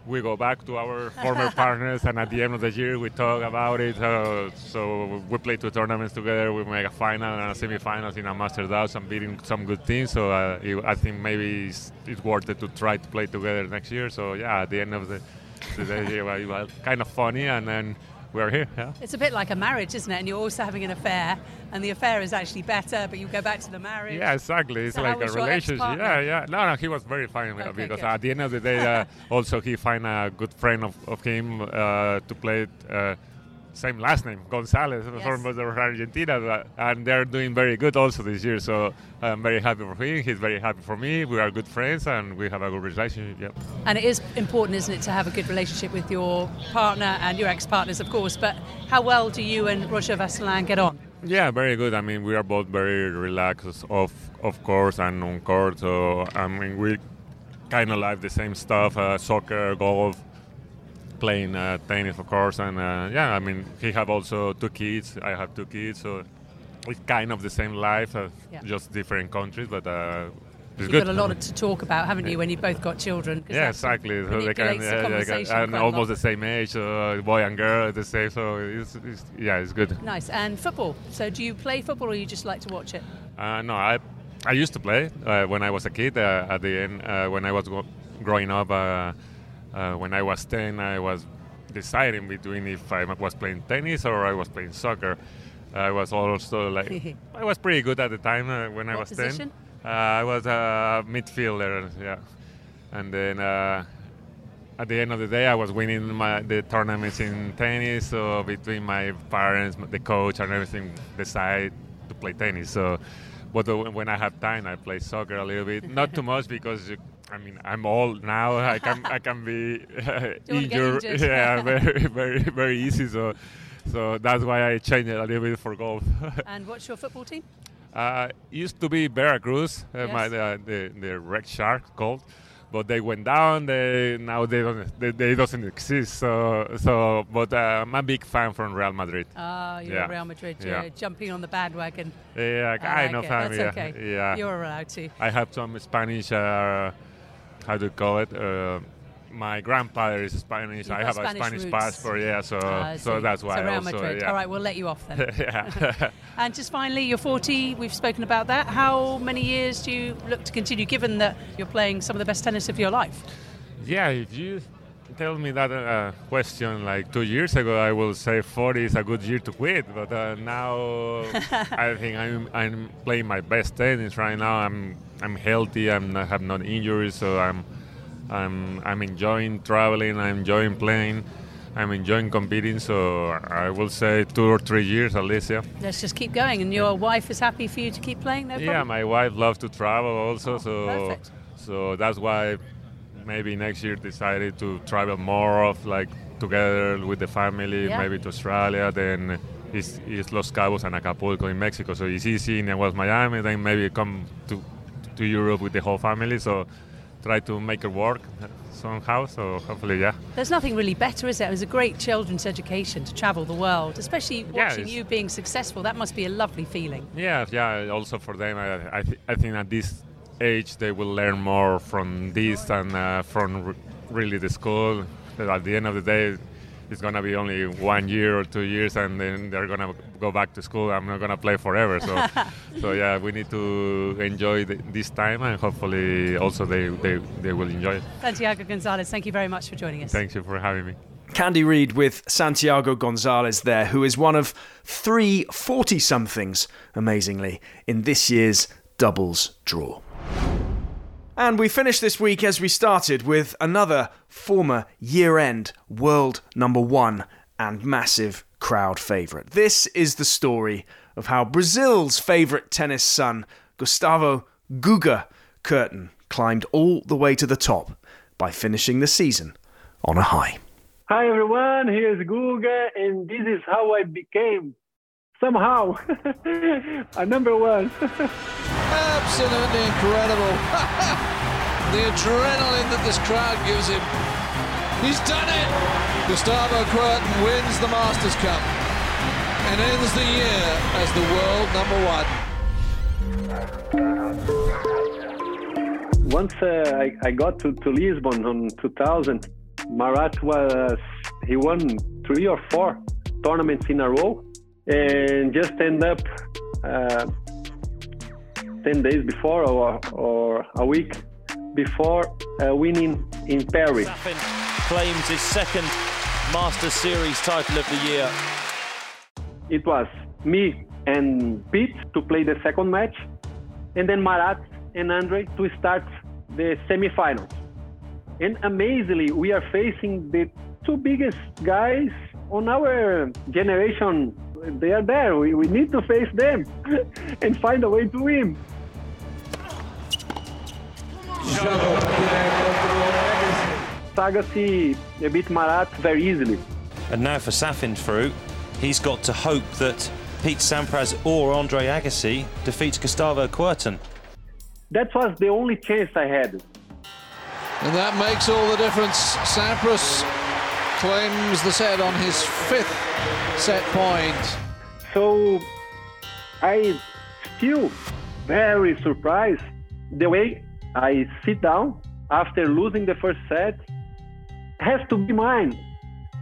We go back to our <laughs> former partners, and at the end of the year, we talk about it. Uh, so we play two tournaments together. We make a final and a semifinals in a Masters House and beating some good teams. So uh, it, I think maybe it's, it's worth it to try to play together next year. So yeah, at the end of the, the day, was kind of funny, and then we're here. Yeah. It's a bit like a marriage, isn't it? And you're also having an affair, and the affair is actually better, but you go back to the marriage. Yeah, exactly. It's So like a relationship. Yeah, yeah. No, no, he was very fine Okay, because good. at the end of the day, uh, also he find a good friend of, of him uh, to play. Uh, same last name, Gonzalez from Argentina, and they're doing very good also this year. So I'm very happy for him. He's very happy for me. We are good friends, and we have a good relationship. Yeah. And it is important, isn't it, to have a good relationship with your partner and your ex-partners, of course. But how well do you and Roger Vasselin get on? Yeah, very good. I mean, we are both very relaxed, off of course, and on court. So I mean, we kind of like the same stuff: uh, soccer, golf, playing uh, tennis, of course. And uh, yeah, I mean, he have also two kids. I have two kids, so it's kind of the same life, uh, Yeah. just different countries. But uh, it's You've good. got a lot to talk about, haven't you, when you've both got children? Yeah, that sort of exactly. So they can, manipulates the yeah, they can- and almost the same age, uh, boy and girl, the same. So it's, it's yeah, it's good. Nice. And football. So do you play football or you just like to watch it? Uh, no, I I used to play uh, when I was a kid. Uh, at the end, uh, when I was go- growing up, uh, when I was ten, I was deciding between if I was playing tennis or I was playing soccer. I was also like <laughs> I was pretty good at the time uh, when I was position? ten. Uh, I was a midfielder, yeah, and then. Uh, at the end of the day, I was winning my, the tournaments in tennis. So between my parents, the coach, and everything, decide to play tennis. So, but when I have time, I play soccer a little bit. Not too much because I mean I'm old now. <laughs> I can I can be <laughs> wanna injured. injured. Yeah, <laughs> very very very easy. So, so that's why I changed it a little bit for golf. And what's your football team? Uh, used to be Veracruz, uh, my, Yes. uh, the the Red Shark called, but they went down. They now they don't they, they doesn't exist. So so, but uh, I'm a big fan from Real Madrid. Ah, you're Yeah. Real Madrid. Yeah. You're jumping on the bandwagon. Yeah, I kind like of it. That's yeah, okay. yeah. You're allowed to. I have some Spanish. Uh, how do you call it? Uh, my grandfather is Spanish. I have Spanish a Spanish roots. passport. Yeah, so I so that's why. So Real also, Madrid. yeah. All right, we'll let you off then. <laughs> yeah. <laughs> and just finally, you're 40. We've spoken about that. How many years do you look to continue, given that you're playing some of the best tennis of your life? Yeah, if you tell me that uh, question like two years ago, I will say 40 is a good year to quit. But uh, now <laughs> I think I'm, I'm playing my best tennis right now. I'm I'm healthy. I'm, I have no injuries, so I'm I'm I'm enjoying traveling. I'm enjoying playing. I'm enjoying competing. So I will say two or three years at least. Yeah. Let's just keep going. And your wife is happy for you to keep playing, no problem? Yeah, my wife loves to travel also. Oh, so perfect. so that's why maybe next year decided to travel more of like together with the family, Yeah. maybe to Australia, then it's, it's Los Cabos and Acapulco in Mexico. So it's easy, and it was Miami, then maybe come to, to Europe with the whole family. So try to make it work somehow. So hopefully, yeah. There's nothing really better, is there? It was a great children's education to travel the world, especially watching it's- you being successful. That must be a lovely feeling. Yeah, yeah. Also for them, I, I, th- I think at this age they will learn more from this than uh, from r- really the school. But at the end of the day, it's gonna be only one year or two years, and then they're gonna go back to school. I'm not gonna play forever. So, <laughs> so yeah, we need to enjoy the, this time, and hopefully also they, they, they will enjoy it. Santiago Gonzalez, thank you very much for joining us. Thank you for having me. Candy Reid with Santiago Gonzalez there, who is one of three 40 somethings, amazingly, in this year's doubles draw. And we finish this week as we started with another former year end world number one and massive crowd favourite. This is the story of how Brazil's favourite tennis son, Gustavo Guga Kuerten, climbed all the way to the top by finishing the season on a high. Hi everyone, here's Guga, and this is how I became somehow <laughs> a number one. <laughs> Absolutely incredible. <laughs> the adrenaline that this crowd gives him. He's done it! Gustavo Kuerten wins the Masters Cup and ends the year as the world number one. Once uh, I, I got to, to Lisbon in 2000, Marat was, he won three or four tournaments in a row and just end up uh, 10 days before or, or a week before uh, winning in Paris. Safin claims his second Master Series title of the year. It was me and Pete to play the second match, and then Marat and Andre to start the semifinals. And amazingly, we are facing the two biggest guys on our generation. They are there. We, we need to face them <laughs> and find a way to win. Agassi beat Marat very easily. And now for Safin through, he's got to hope that Pete Sampras or Andre Agassi defeats Gustavo Kuerten. That was the only chance I had. And that makes all the difference. Sampras claims the set on his fifth set point. So I still very surprised the way I sit down after losing the first set has to be mine.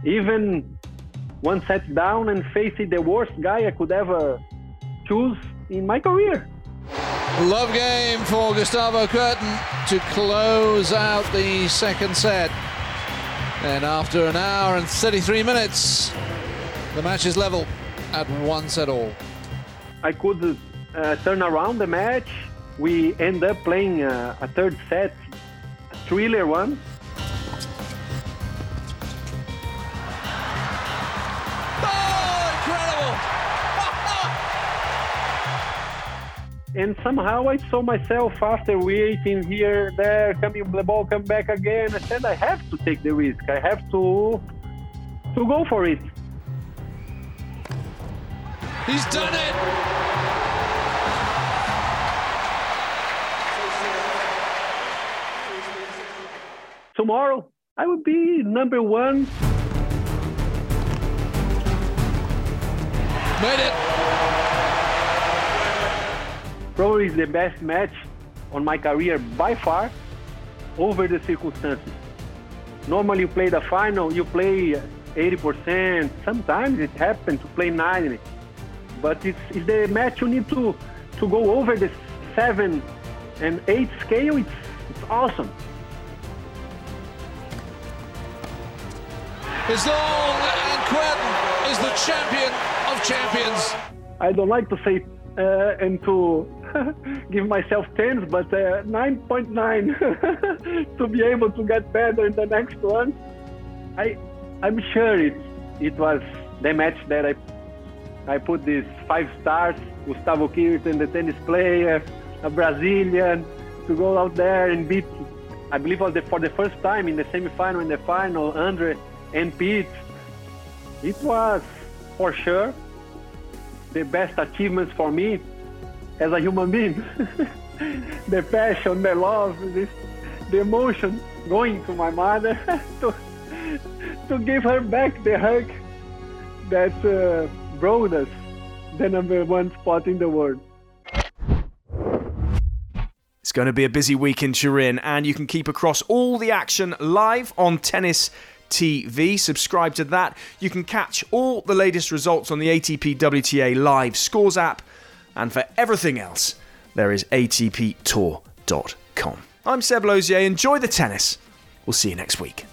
Even one set down and facing the worst guy I could ever choose in my career. Love game for Gustavo Kuerten to close out the second set. And after an hour and 33 minutes, the match is level at one set all. I could uh, turn around the match. We end up playing uh, a third set, a thriller one. <laughs> and somehow I saw myself after waiting here, there, coming the ball, come back again. I said I have to take the risk. I have to to go for it. He's done it! Tomorrow I will be number one. Made it! Probably the best match on my career by far over the circumstances. Normally you play the final, you play 80%, sometimes it happens to play 90 but it's, it's the match you need to, to go over the 7 and 8 scale, it's, it's awesome. Is long and Kuerten is the champion of champions. I don't like to say uh, and to <laughs> give myself tens, but uh, 9.9 <laughs> to be able to get better in the next one. I I'm sure it it was the match that I I put these five stars, Gustavo Kuerten, the tennis player, a Brazilian, to go out there and beat, I believe was the, for the first time in the semifinal and the final, Andre and Pete. It was for sure the best achievements for me as a human being. <laughs> the passion, the love, this, the emotion going to my mother <laughs> to, to give her back the hug that uh, brought us the number one spot in the world. It's going to be a busy week in Turin, and you can keep across all the action live on Tennis TV. Subscribe to that. You can catch all the latest results on the ATP WTA Live Scores app. And for everything else, there is ATPTour.com. I'm Seb Lozier. Enjoy the tennis. We'll see you next week.